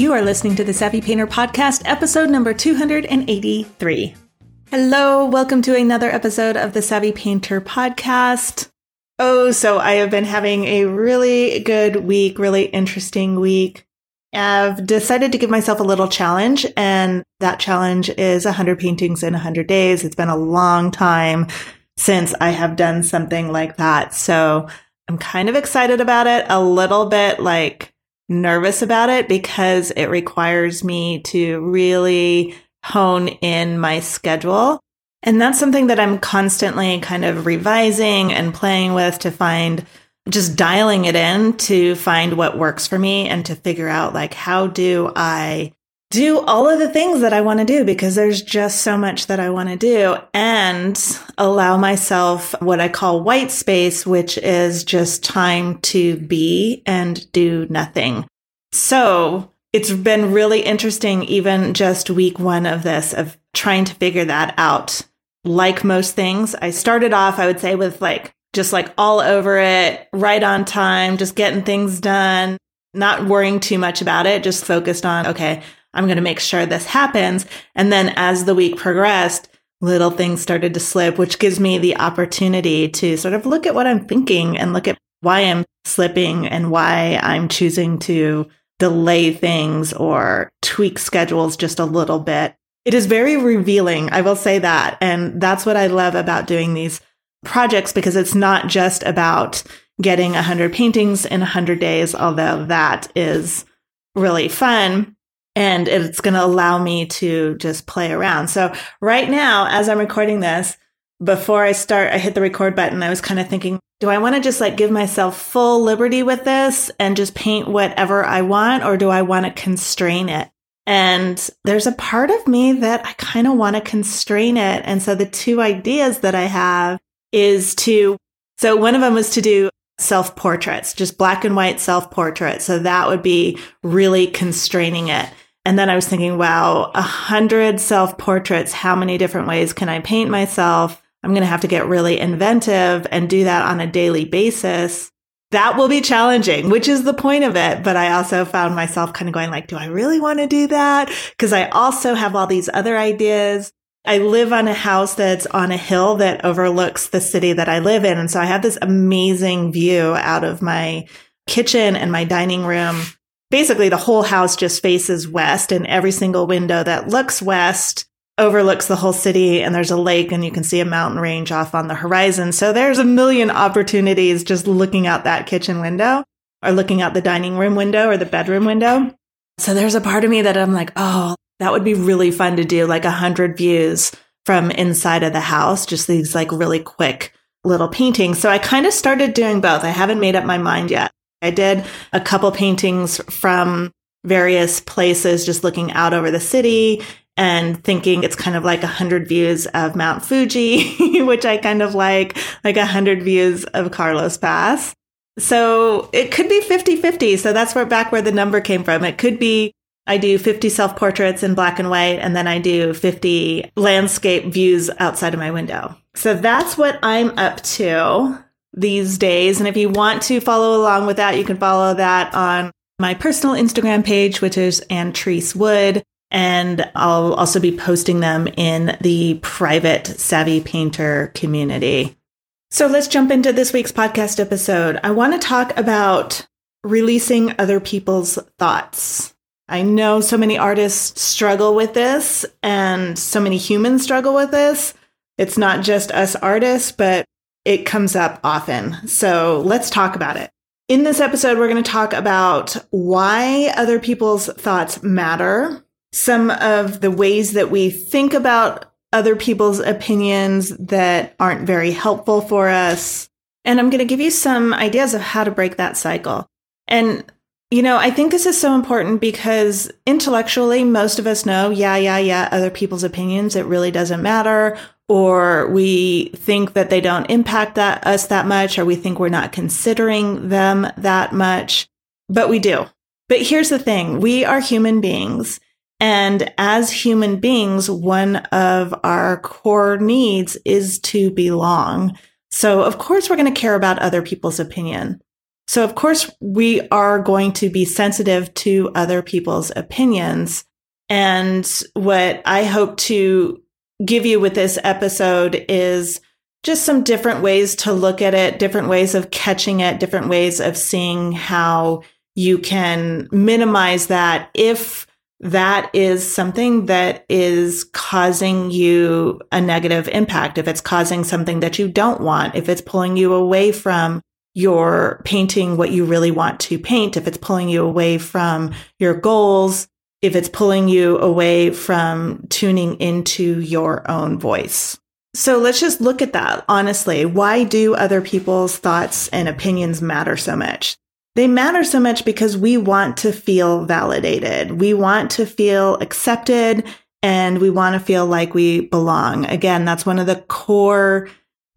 You are listening to the Savvy Painter Podcast, episode number 283. Hello, welcome to another episode of the Savvy Painter Podcast. Oh, so I have been having a really good week, really interesting week. I've decided to give myself a little challenge, and that challenge is 100 paintings in 100 days. It's been a long time since I have done something like that. So I'm kind of excited about it, a little bit like nervous about it because it requires me to really hone in my schedule. And that's something that I'm constantly kind of revising and playing with to find just dialing it in to find what works for me and to figure out like how do I do all of the things that I want to do because there's just so much that I want to do and allow myself what I call white space, which is just time to be and do nothing. So it's been really interesting, even just week one of this, of trying to figure that out. Like most things, I started off, I would say, with like just like all over it, right on time, just getting things done, not worrying too much about it, just focused on, okay, I'm going to make sure this happens. And then as the week progressed, little things started to slip, which gives me the opportunity to sort of look at what I'm thinking and look at why I'm slipping and why I'm choosing to delay things or tweak schedules just a little bit. It is very revealing. I will say that. And that's what I love about doing these projects because it's not just about getting 100 paintings in 100 days, although that is really fun. And it's going to allow me to just play around. So right now, as I'm recording this, before I start, I hit the record button. I was kind of thinking, do I want to just like give myself full liberty with this and just paint whatever I want? Or do I want to constrain it? And there's a part of me that I kind of want to constrain it. And so the two ideas that I have is to, so one of them was to do self portraits, just black and white self portraits. So that would be really constraining it. And then I was thinking, wow, a hundred self portraits. How many different ways can I paint myself? I'm going to have to get really inventive and do that on a daily basis. That will be challenging, which is the point of it. But I also found myself kind of going like, do I really want to do that? Cause I also have all these other ideas. I live on a house that's on a hill that overlooks the city that I live in. And so I have this amazing view out of my kitchen and my dining room. Basically, the whole house just faces west and every single window that looks west overlooks the whole city and there's a lake and you can see a mountain range off on the horizon. So there's a million opportunities just looking out that kitchen window or looking out the dining room window or the bedroom window. So there's a part of me that I'm like, oh, that would be really fun to do like a hundred views from inside of the house, just these like really quick little paintings. So I kind of started doing both. I haven't made up my mind yet. I did a couple paintings from various places, just looking out over the city and thinking it's kind of like a hundred views of Mount Fuji, which I kind of like, like a hundred views of Carlos Pass. So it could be 50 50. So that's where back where the number came from. It could be I do 50 self portraits in black and white, and then I do 50 landscape views outside of my window. So that's what I'm up to these days. And if you want to follow along with that, you can follow that on my personal Instagram page, which is Antrese Wood. And I'll also be posting them in the private Savvy Painter community. So let's jump into this week's podcast episode. I want to talk about releasing other people's thoughts. I know so many artists struggle with this and so many humans struggle with this. It's not just us artists, but it comes up often. So let's talk about it. In this episode, we're going to talk about why other people's thoughts matter, some of the ways that we think about other people's opinions that aren't very helpful for us. And I'm going to give you some ideas of how to break that cycle. And, you know, I think this is so important because intellectually, most of us know, yeah, yeah, yeah, other people's opinions, it really doesn't matter. Or we think that they don't impact that, us that much, or we think we're not considering them that much. But we do. But here's the thing we are human beings. And as human beings, one of our core needs is to belong. So of course we're going to care about other people's opinion. So, of course, we are going to be sensitive to other people's opinions. And what I hope to give you with this episode is just some different ways to look at it, different ways of catching it, different ways of seeing how you can minimize that if that is something that is causing you a negative impact, if it's causing something that you don't want, if it's pulling you away from your painting what you really want to paint, if it's pulling you away from your goals, if it's pulling you away from tuning into your own voice. So let's just look at that honestly. Why do other people's thoughts and opinions matter so much? They matter so much because we want to feel validated. We want to feel accepted and we want to feel like we belong. Again, that's one of the core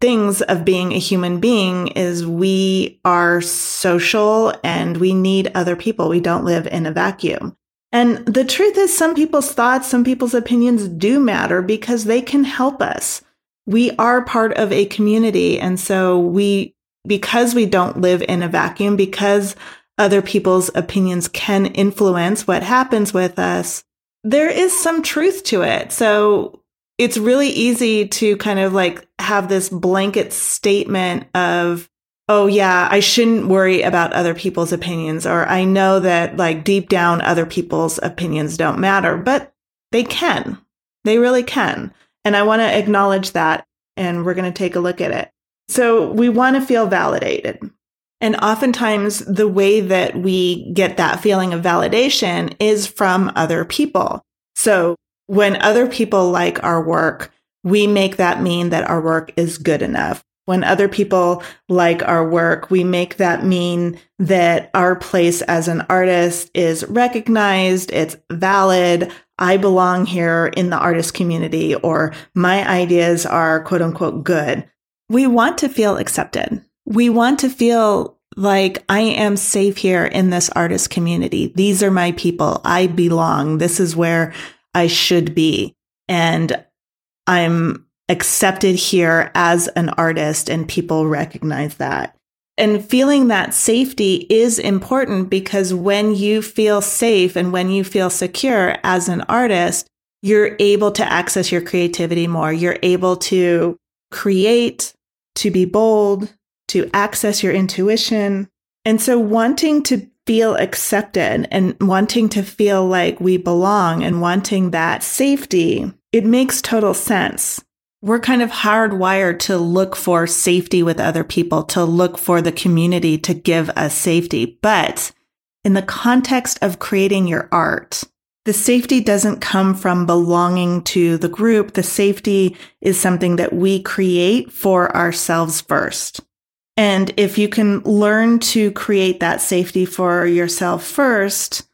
things of being a human being is we are social and we need other people. We don't live in a vacuum. And the truth is some people's thoughts, some people's opinions do matter because they can help us. We are part of a community. And so we because we don't live in a vacuum, because other people's opinions can influence what happens with us, there is some truth to it. So it's really easy to kind of like have this blanket statement of, oh, yeah, I shouldn't worry about other people's opinions. Or I know that like deep down, other people's opinions don't matter, but they can. They really can. And I want to acknowledge that. And we're going to take a look at it. So we want to feel validated. And oftentimes, the way that we get that feeling of validation is from other people. So when other people like our work, we make that mean that our work is good enough. When other people like our work, we make that mean that our place as an artist is recognized, it's valid. I belong here in the artist community, or my ideas are quote unquote good. We want to feel accepted. We want to feel like I am safe here in this artist community. These are my people. I belong. This is where I should be. And I'm accepted here as an artist and people recognize that. And feeling that safety is important because when you feel safe and when you feel secure as an artist, you're able to access your creativity more. You're able to create, to be bold, to access your intuition. And so wanting to feel accepted and wanting to feel like we belong and wanting that safety, it makes total sense. We're kind of hardwired to look for safety with other people, to look for the community to give us safety. But in the context of creating your art, the safety doesn't come from belonging to the group. The safety is something that we create for ourselves first. And if you can learn to create that safety for yourself first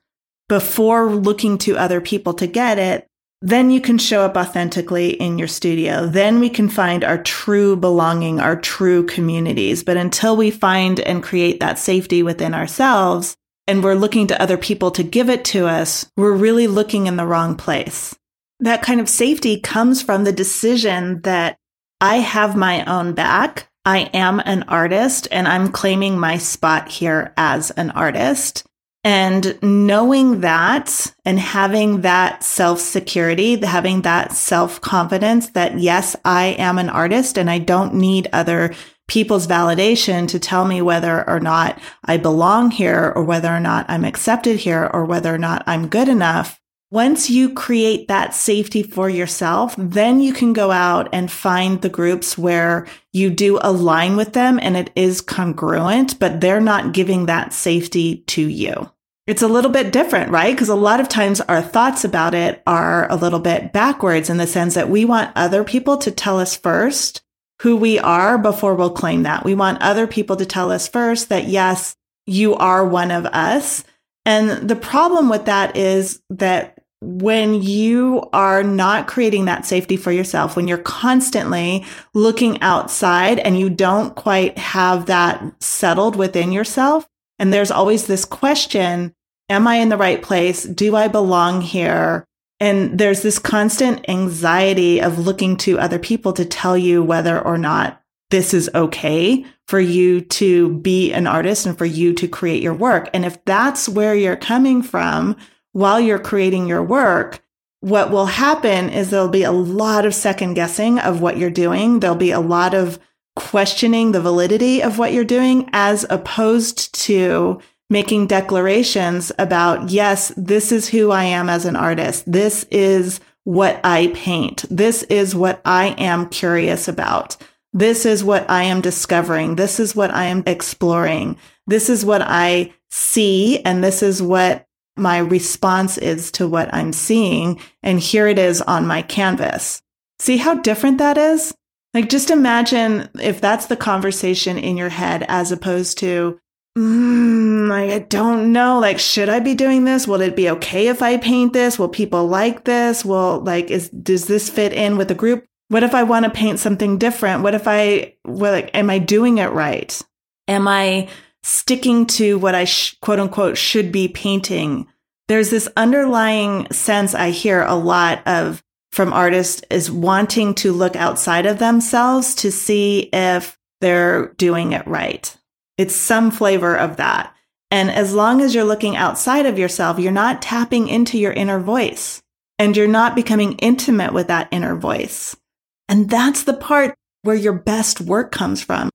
before looking to other people to get it, then you can show up authentically in your studio. Then we can find our true belonging, our true communities. But until we find and create that safety within ourselves, and we're looking to other people to give it to us, we're really looking in the wrong place. That kind of safety comes from the decision that I have my own back. I am an artist and I'm claiming my spot here as an artist. And knowing that and having that self security, having that self confidence that yes, I am an artist and I don't need other people's validation to tell me whether or not I belong here or whether or not I'm accepted here or whether or not I'm good enough. Once you create that safety for yourself, then you can go out and find the groups where you do align with them and it is congruent, but they're not giving that safety to you. It's a little bit different, right? Because a lot of times our thoughts about it are a little bit backwards in the sense that we want other people to tell us first who we are before we'll claim that. We want other people to tell us first that, yes, you are one of us. And the problem with that is that when you are not creating that safety for yourself, when you're constantly looking outside and you don't quite have that settled within yourself, and there's always this question, am I in the right place? Do I belong here? And there's this constant anxiety of looking to other people to tell you whether or not this is okay for you to be an artist and for you to create your work. And if that's where you're coming from while you're creating your work, what will happen is there'll be a lot of second guessing of what you're doing. There'll be a lot of questioning the validity of what you're doing as opposed to making declarations about, yes, this is who I am as an artist. This is what I paint. This is what I am curious about. This is what I am discovering. This is what I am exploring. This is what I see. And this is what my response is to what I'm seeing. And here it is on my canvas. See how different that is? Like, just imagine if that's the conversation in your head as opposed to, mm, like, I don't know. Like, should I be doing this? Will it be okay if I paint this? Will people like this? Will, like, is, does this fit in with the group? What if I want to paint something different? What if I, well, like, am I doing it right? Am I sticking to what I sh- quote unquote should be painting? There's this underlying sense I hear a lot of from artists is wanting to look outside of themselves to see if they're doing it right. It's some flavor of that. And as long as you're looking outside of yourself, you're not tapping into your inner voice and you're not becoming intimate with that inner voice. And that's the part where your best work comes from.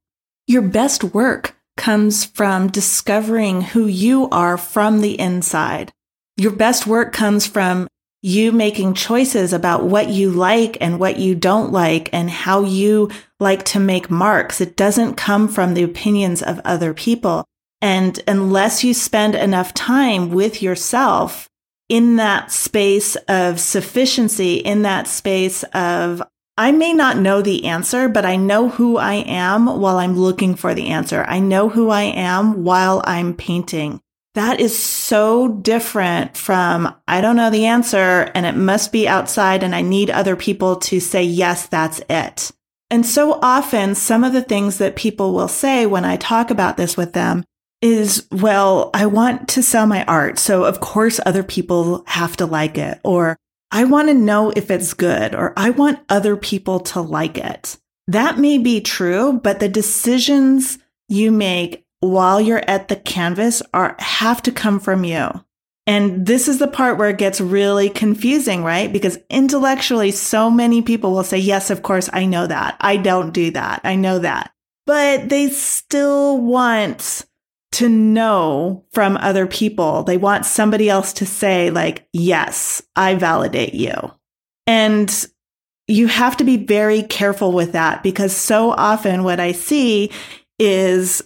Your best work comes from discovering who you are from the inside. Your best work comes from you making choices about what you like and what you don't like and how you like to make marks. It doesn't come from the opinions of other people. And unless you spend enough time with yourself in that space of sufficiency, in that space of, I may not know the answer, but I know who I am while I'm looking for the answer. I know who I am while I'm painting. That is so different from, I don't know the answer and it must be outside and I need other people to say, yes, that's it. And so often some of the things that people will say when I talk about this with them is, well, I want to sell my art. So of course other people have to like it or I want to know if it's good or I want other people to like it. That may be true, but the decisions you make while you're at the canvas are have to come from you. And this is the part where it gets really confusing, right? Because intellectually, so many people will say, yes, of course, I know that. I don't do that. I know that. But they still want to know from other people. They want somebody else to say, like, yes, I validate you. And you have to be very careful with that because so often what I see is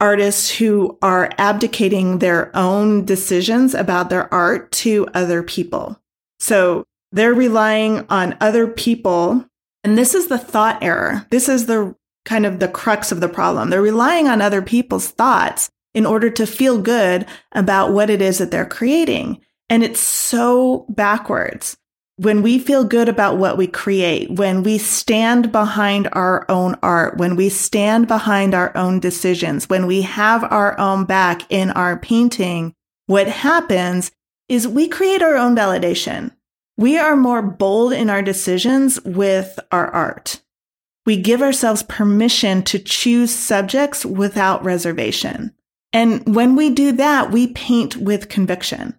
artists who are abdicating their own decisions about their art to other people. So they're relying on other people. And this is the thought error. This is the kind of the crux of the problem. They're relying on other people's thoughts in order to feel good about what it is that they're creating. And it's so backwards when we feel good about what we create, when we stand behind our own art, when we stand behind our own decisions, when we have our own back in our painting, what happens is we create our own validation. We are more bold in our decisions with our art. We give ourselves permission to choose subjects without reservation. And when we do that, we paint with conviction.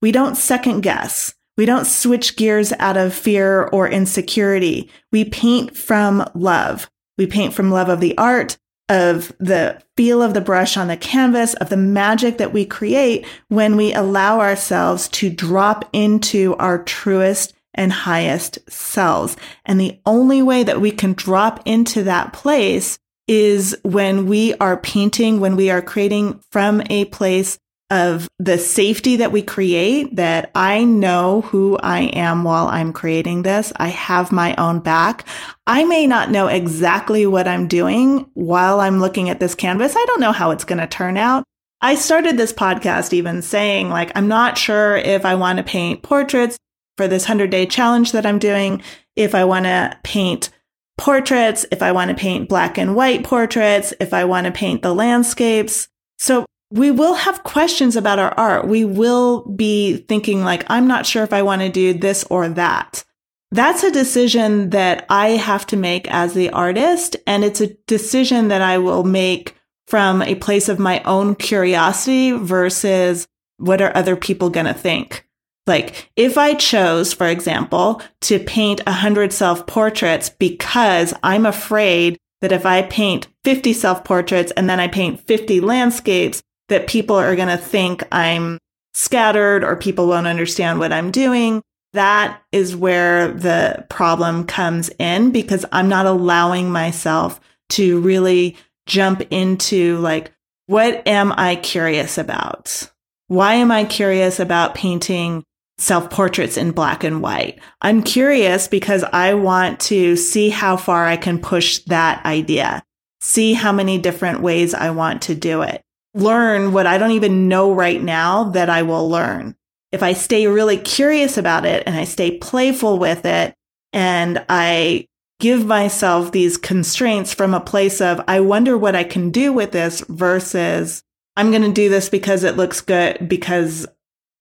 We don't second guess. We don't switch gears out of fear or insecurity. We paint from love. We paint from love of the art, of the feel of the brush on the canvas, of the magic that we create when we allow ourselves to drop into our truest and highest selves. And the only way that we can drop into that place is when we are painting, when we are creating from a place of the safety that we create that I know who I am while I'm creating this. I have my own back. I may not know exactly what I'm doing while I'm looking at this canvas. I don't know how it's going to turn out. I started this podcast even saying like, I'm not sure if I want to paint portraits for this 100 day challenge that I'm doing, if I want to paint portraits, if I want to paint black and white portraits, if I want to paint the landscapes. So we will have questions about our art. We will be thinking like, I'm not sure if I want to do this or that. that's a decision that I have to make as the artist. And it's a decision that I will make from a place of my own curiosity versus what are other people going to think? Like if I chose, for example, to paint a hundred self portraits because I'm afraid that if I paint 50 self portraits and then I paint 50 landscapes, that people are going to think I'm scattered or people won't understand what I'm doing. That is where the problem comes in because I'm not allowing myself to really jump into like, what am I curious about? Why am I curious about painting self portraits in black and white? I'm curious because I want to see how far I can push that idea, see how many different ways I want to do it, learn what I don't even know right now that I will learn. If I stay really curious about it and I stay playful with it and I give myself these constraints from a place of, I wonder what I can do with this versus I'm going to do this because it looks good because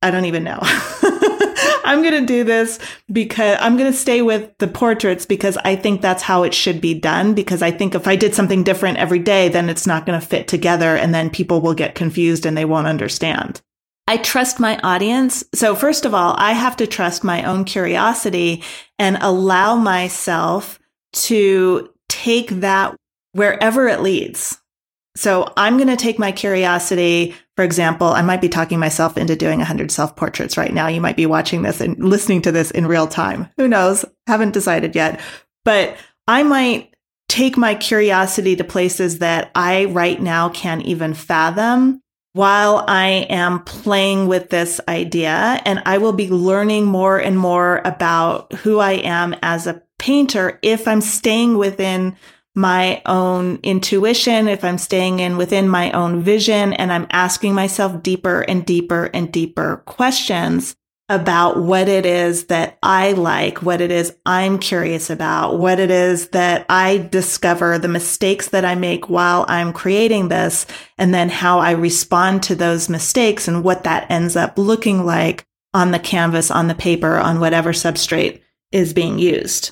I don't even know. I'm going to do this because I'm going to stay with the portraits because I think that's how it should be done. Because I think if I did something different every day, then it's not going to fit together and then people will get confused and they won't understand. I trust my audience. So first of all, I have to trust my own curiosity and allow myself to take that wherever it leads. So I'm going to take my curiosity. For example, I might be talking myself into doing 100 self portraits right now. You might be watching this and listening to this in real time. Who knows? Haven't decided yet. But I might take my curiosity to places that I right now can't even fathom while I am playing with this idea. And I will be learning more and more about who I am as a painter if I'm staying within my own intuition, if I'm staying in within my own vision and I'm asking myself deeper and deeper and deeper questions about what it is that I like, what it is I'm curious about, what it is that I discover, the mistakes that I make while I'm creating this, and then how I respond to those mistakes and what that ends up looking like on the canvas, on the paper, on whatever substrate is being used.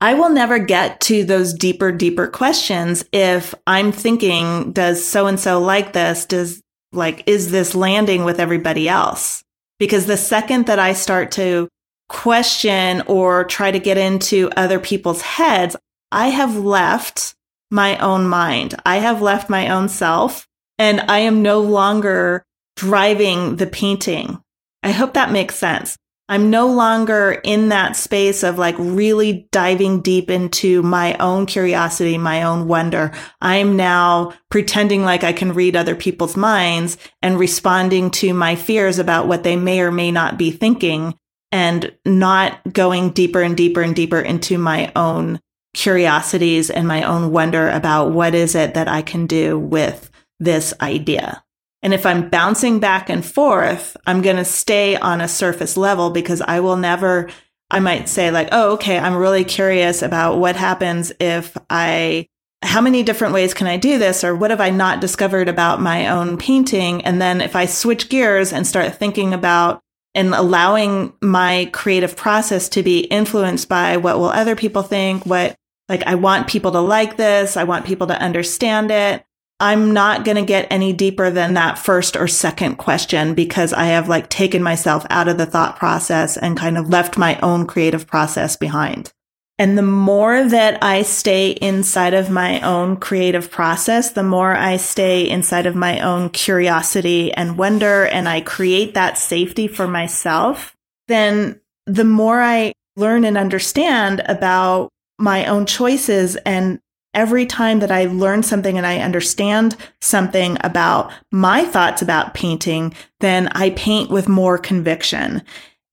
I will never get to those deeper, deeper questions if I'm thinking, does so and so like this? Does like, is this landing with everybody else? Because the second that I start to question or try to get into other people's heads, I have left my own mind. I have left my own self and I am no longer driving the painting. I hope that makes sense. I'm no longer in that space of like really diving deep into my own curiosity, my own wonder. I'm now pretending like I can read other people's minds and responding to my fears about what they may or may not be thinking and not going deeper and deeper and deeper into my own curiosities and my own wonder about what is it that I can do with this idea. And if I'm bouncing back and forth, I'm going to stay on a surface level because I will never, I might say like, oh, okay, I'm really curious about what happens if I, how many different ways can I do this? Or what have I not discovered about my own painting? And then if I switch gears and start thinking about and allowing my creative process to be influenced by what will other people think, what like I want people to like this, I want people to understand it. I'm not going to get any deeper than that first or second question because I have like taken myself out of the thought process and kind of left my own creative process behind. And the more that I stay inside of my own creative process, the more I stay inside of my own curiosity and wonder, and I create that safety for myself, then the more I learn and understand about my own choices and every time that I learn something and I understand something about my thoughts about painting, then I paint with more conviction.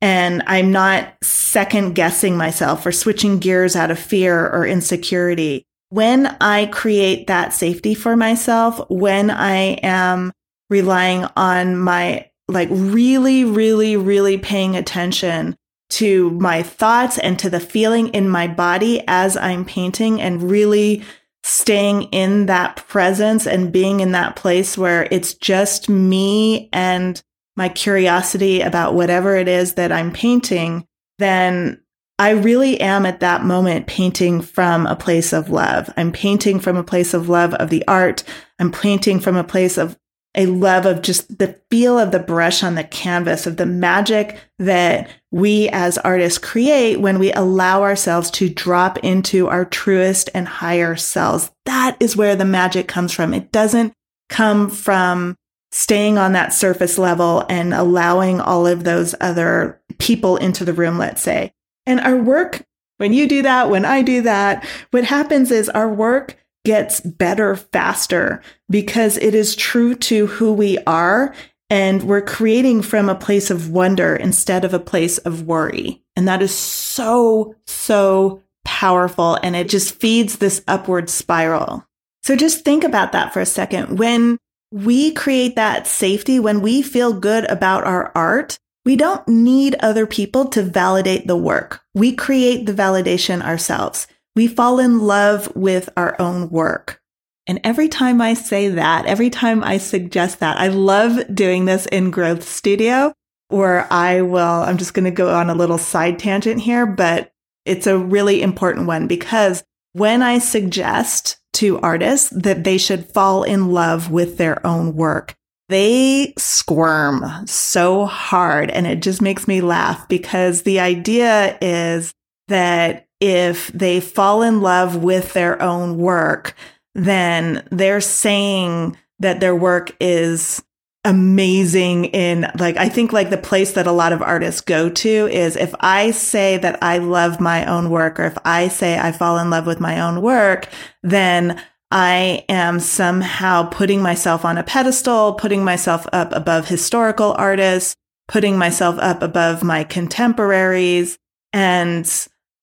And I'm not second guessing myself or switching gears out of fear or insecurity. When I create that safety for myself, when I am relying on my like really, really, really paying attention to my thoughts and to the feeling in my body as I'm painting and really staying in that presence and being in that place where it's just me and my curiosity about whatever it is that I'm painting, then I really am at that moment painting from a place of love. I'm painting from a place of love of the art. I'm painting from a place of a love of just the feel of the brush on the canvas, of the magic that we as artists create when we allow ourselves to drop into our truest and higher selves. That is where the magic comes from. It doesn't come from staying on that surface level and allowing all of those other people into the room, let's say. And our work, when you do that, when I do that, what happens is our work gets better faster because it is true to who we are. And we're creating from a place of wonder instead of a place of worry. And that is so, so powerful. And it just feeds this upward spiral. So just think about that for a second. When we create that safety, when we feel good about our art, we don't need other people to validate the work. We create the validation ourselves. We fall in love with our own work. And every time I say that, every time I suggest that, I love doing this in Growth Studio where I will, I'm just going to go on a little side tangent here, but it's a really important one because when I suggest to artists that they should fall in love with their own work, they squirm so hard and it just makes me laugh because the idea is that if they fall in love with their own work, then they're saying that their work is amazing in like I think like the place that a lot of artists go to is if I say that I love my own work or if I say I fall in love with my own work, then I am somehow putting myself on a pedestal, putting myself up above historical artists, putting myself up above my contemporaries. And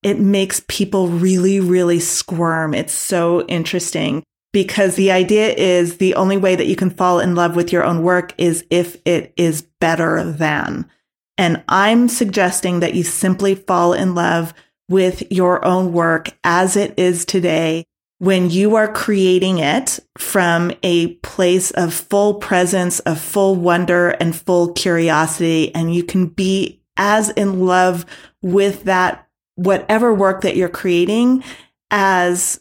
it makes people really, really squirm. It's so interesting because the idea is the only way that you can fall in love with your own work is if it is better than. And I'm suggesting that you simply fall in love with your own work as it is today when you are creating it from a place of full presence, of full wonder and full curiosity, and you can be as in love with that, whatever work that you're creating as,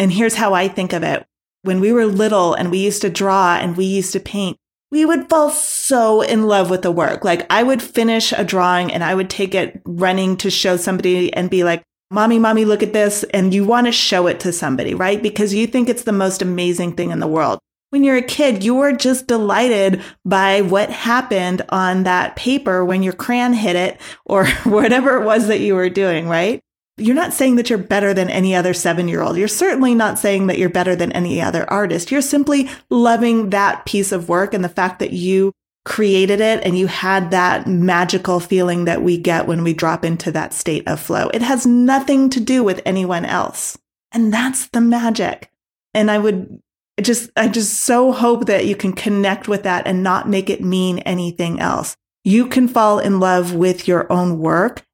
and here's how I think of it. When we were little and we used to draw and we used to paint, we would fall so in love with the work. Like I would finish a drawing and I would take it running to show somebody and be like, mommy, mommy, look at this. And you want to show it to somebody, right? Because you think it's the most amazing thing in the world. When you're a kid, you are just delighted by what happened on that paper when your crayon hit it or whatever it was that you were doing, right? You're not saying that you're better than any other seven year old. You're certainly not saying that you're better than any other artist. You're simply loving that piece of work and the fact that you created it and you had that magical feeling that we get when we drop into that state of flow. It has nothing to do with anyone else. And that's the magic. And I would just, I just so hope that you can connect with that and not make it mean anything else. You can fall in love with your own work,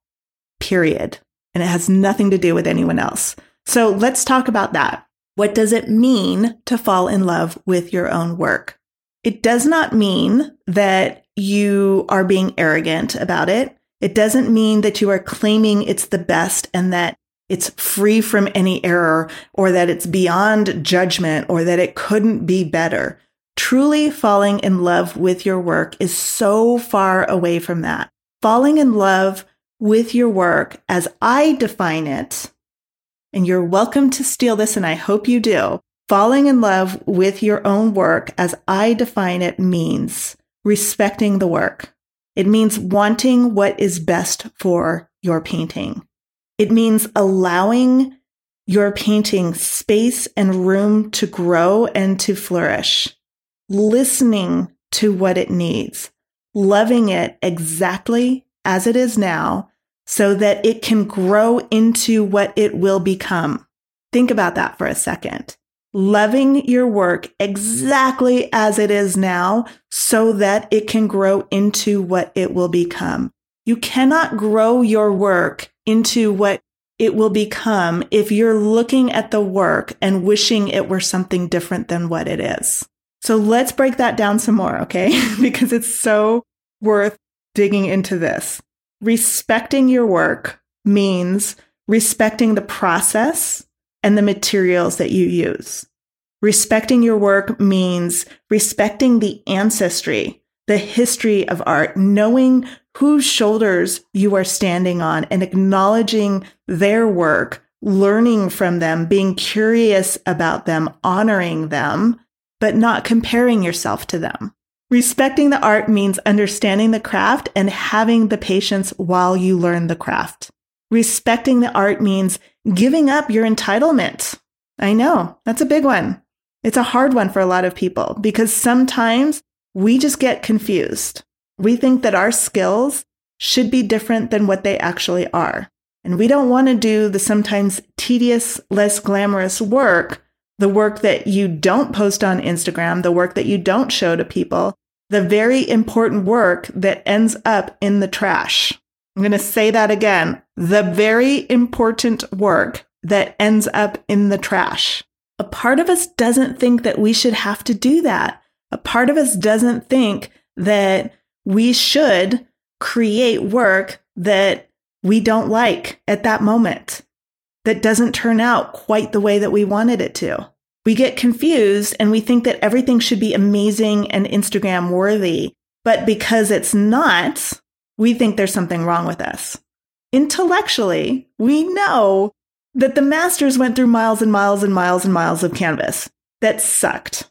period. And it has nothing to do with anyone else. So let's talk about that. What does it mean to fall in love with your own work? It does not mean that you are being arrogant about it. It doesn't mean that you are claiming it's the best and that it's free from any error or that it's beyond judgment or that it couldn't be better. Truly falling in love with your work is so far away from that. Falling in love with your work as I define it, and you're welcome to steal this, and I hope you do, Falling in love with your own work, as I define it, means respecting the work. It means wanting what is best for your painting. It means allowing your painting space and room to grow and to flourish, listening to what it needs, loving it exactly as it is now so that it can grow into what it will become. Think about that for a second loving your work exactly as it is now so that it can grow into what it will become. You cannot grow your work into what it will become if you're looking at the work and wishing it were something different than what it is. So let's break that down some more, okay? because it's so worth digging into this. Respecting your work means respecting the process and the materials that you use. Respecting your work means respecting the ancestry, the history of art, knowing whose shoulders you are standing on and acknowledging their work, learning from them, being curious about them, honoring them, but not comparing yourself to them. Respecting the art means understanding the craft and having the patience while you learn the craft. Respecting the art means giving up your entitlement. I know that's a big one. It's a hard one for a lot of people because sometimes we just get confused. We think that our skills should be different than what they actually are. And we don't want to do the sometimes tedious, less glamorous work, the work that you don't post on Instagram, the work that you don't show to people, the very important work that ends up in the trash. I'm going to say that again. The very important work that ends up in the trash. A part of us doesn't think that we should have to do that. A part of us doesn't think that we should create work that we don't like at that moment, that doesn't turn out quite the way that we wanted it to we get confused and we think that everything should be amazing and Instagram worthy. But because it's not, we think there's something wrong with us. Intellectually, we know that the masters went through miles and miles and miles and miles of canvas that sucked.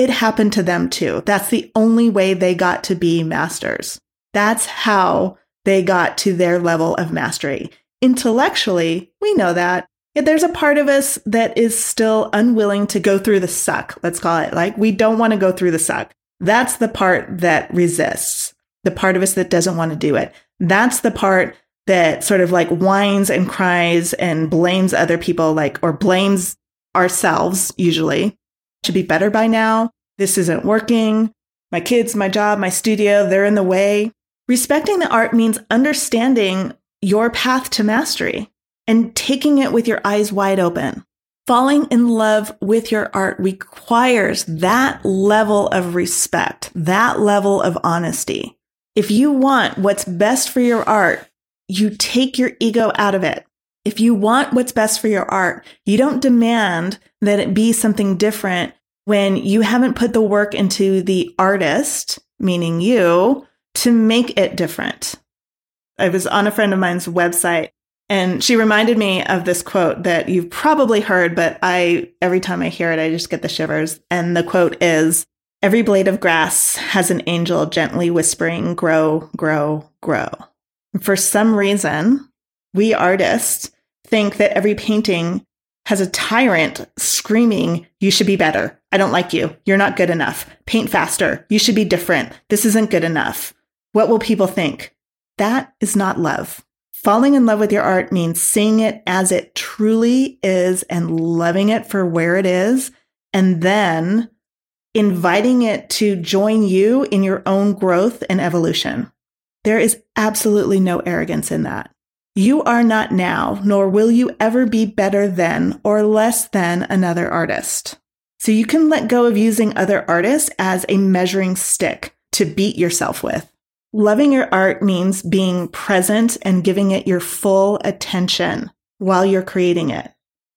It happened to them too. That's the only way they got to be masters. That's how they got to their level of mastery. Intellectually, we know that. Yet there's a part of us that is still unwilling to go through the suck, let's call it. Like, we don't want to go through the suck. That's the part that resists, the part of us that doesn't want to do it. That's the part that sort of like whines and cries and blames other people, like, or blames ourselves, usually. Should be better by now. This isn't working. My kids, my job, my studio, they're in the way. Respecting the art means understanding your path to mastery and taking it with your eyes wide open. Falling in love with your art requires that level of respect, that level of honesty. If you want what's best for your art, you take your ego out of it. If you want what's best for your art, you don't demand that it be something different when you haven't put the work into the artist, meaning you, to make it different. I was on a friend of mine's website and she reminded me of this quote that you've probably heard, but I, every time I hear it, I just get the shivers. And the quote is, every blade of grass has an angel gently whispering, grow, grow, grow. For some reason, we artists think that every painting has a tyrant screaming, you should be better. I don't like you. You're not good enough. Paint faster. You should be different. This isn't good enough. What will people think? That is not love. Falling in love with your art means seeing it as it truly is and loving it for where it is, and then inviting it to join you in your own growth and evolution. There is absolutely no arrogance in that. You are not now, nor will you ever be better than or less than another artist. So you can let go of using other artists as a measuring stick to beat yourself with. Loving your art means being present and giving it your full attention while you're creating it.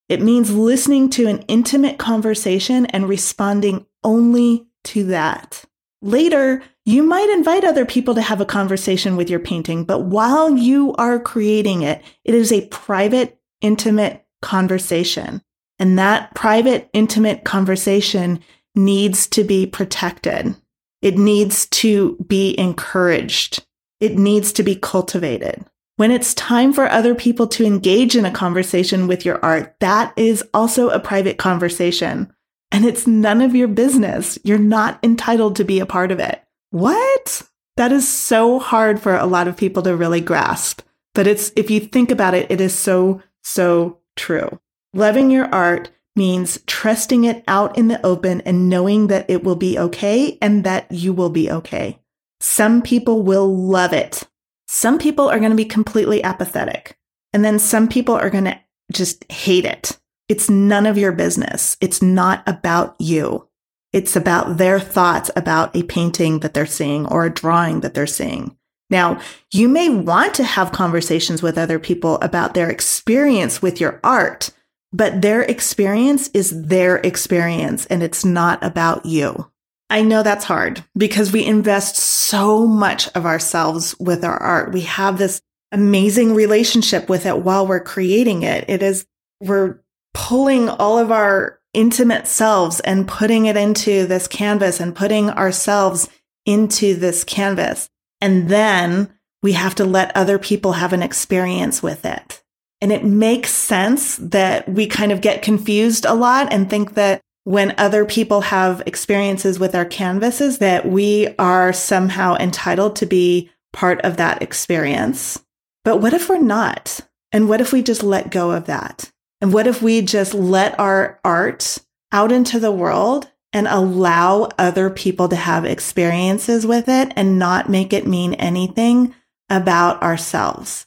It means listening to an intimate conversation and responding only to that. Later, you might invite other people to have a conversation with your painting, but while you are creating it, it is a private, intimate conversation. And that private, intimate conversation needs to be protected. It needs to be encouraged. It needs to be cultivated. When it's time for other people to engage in a conversation with your art, that is also a private conversation. And it's none of your business. You're not entitled to be a part of it. What? That is so hard for a lot of people to really grasp. But it's, if you think about it, it is so, so true. Loving your art means trusting it out in the open and knowing that it will be okay and that you will be okay. Some people will love it. Some people are going to be completely apathetic. And then some people are going to just hate it. It's none of your business. It's not about you. It's about their thoughts about a painting that they're seeing or a drawing that they're seeing. Now, you may want to have conversations with other people about their experience with your art, but their experience is their experience and it's not about you. I know that's hard because we invest so much of ourselves with our art. We have this amazing relationship with it while we're creating it. It is, we're pulling all of our intimate selves and putting it into this canvas and putting ourselves into this canvas. And then we have to let other people have an experience with it. And it makes sense that we kind of get confused a lot and think that when other people have experiences with our canvases, that we are somehow entitled to be part of that experience. But what if we're not? And what if we just let go of that? And what if we just let our art out into the world and allow other people to have experiences with it and not make it mean anything about ourselves?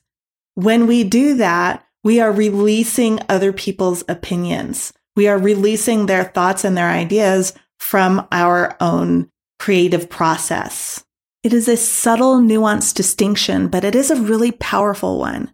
When we do that, we are releasing other people's opinions. We are releasing their thoughts and their ideas from our own creative process. It is a subtle, nuanced distinction, but it is a really powerful one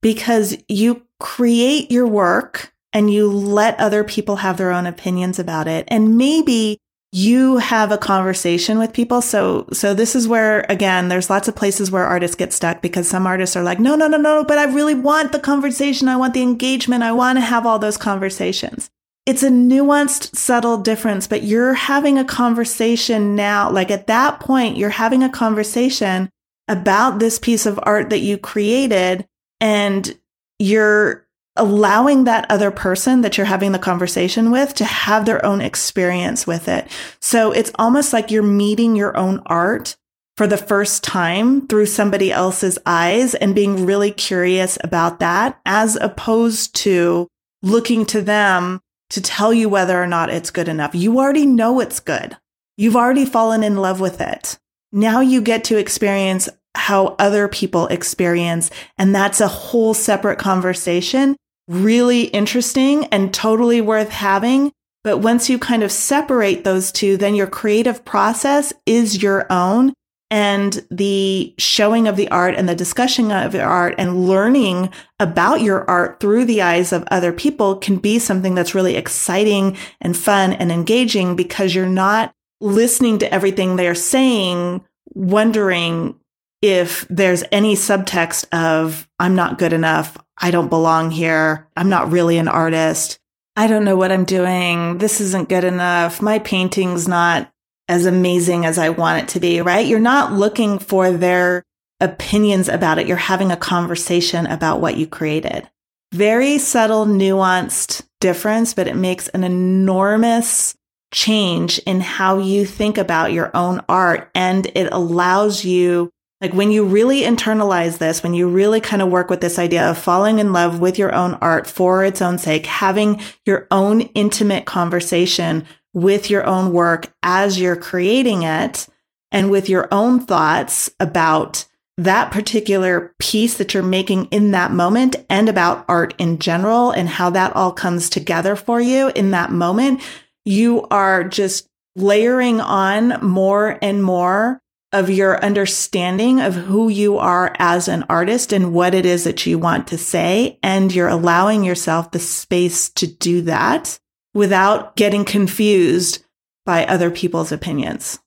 because you create your work and you let other people have their own opinions about it. And maybe you have a conversation with people. So, so this is where, again, there's lots of places where artists get stuck because some artists are like, no, no, no, no, but I really want the conversation. I want the engagement. I want to have all those conversations. It's a nuanced, subtle difference, but you're having a conversation now. Like at that point, you're having a conversation about this piece of art that you created and you're allowing that other person that you're having the conversation with to have their own experience with it. So it's almost like you're meeting your own art for the first time through somebody else's eyes and being really curious about that as opposed to looking to them to tell you whether or not it's good enough. You already know it's good. You've already fallen in love with it. Now you get to experience how other people experience. And that's a whole separate conversation. Really interesting and totally worth having. But once you kind of separate those two, then your creative process is your own. And the showing of the art and the discussion of the art and learning about your art through the eyes of other people can be something that's really exciting and fun and engaging because you're not listening to everything they're saying, wondering, if there's any subtext of, I'm not good enough, I don't belong here, I'm not really an artist, I don't know what I'm doing, this isn't good enough, my painting's not as amazing as I want it to be, right? You're not looking for their opinions about it. You're having a conversation about what you created. Very subtle, nuanced difference, but it makes an enormous change in how you think about your own art and it allows you like when you really internalize this, when you really kind of work with this idea of falling in love with your own art for its own sake, having your own intimate conversation with your own work as you're creating it and with your own thoughts about that particular piece that you're making in that moment and about art in general and how that all comes together for you in that moment, you are just layering on more and more of your understanding of who you are as an artist and what it is that you want to say. And you're allowing yourself the space to do that without getting confused by other people's opinions.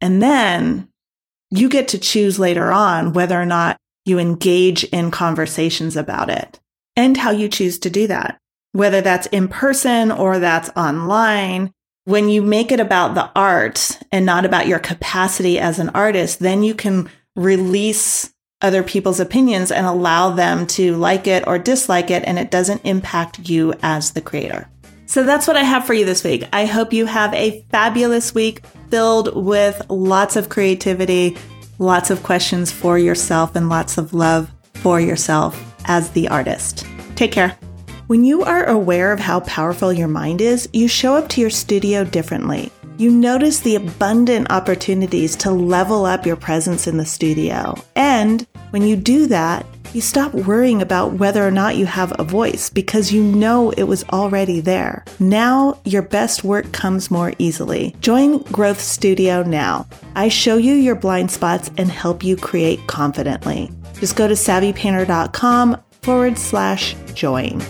And then you get to choose later on whether or not you engage in conversations about it and how you choose to do that, whether that's in person or that's online when you make it about the art and not about your capacity as an artist, then you can release other people's opinions and allow them to like it or dislike it, and it doesn't impact you as the creator. So that's what I have for you this week. I hope you have a fabulous week filled with lots of creativity, lots of questions for yourself, and lots of love for yourself as the artist. Take care. When you are aware of how powerful your mind is, you show up to your studio differently. You notice the abundant opportunities to level up your presence in the studio. And when you do that, You stop worrying about whether or not you have a voice because you know it was already there. Now your best work comes more easily. Join Growth Studio now. I show you your blind spots and help you create confidently. Just go to savvypainter.com forward slash join.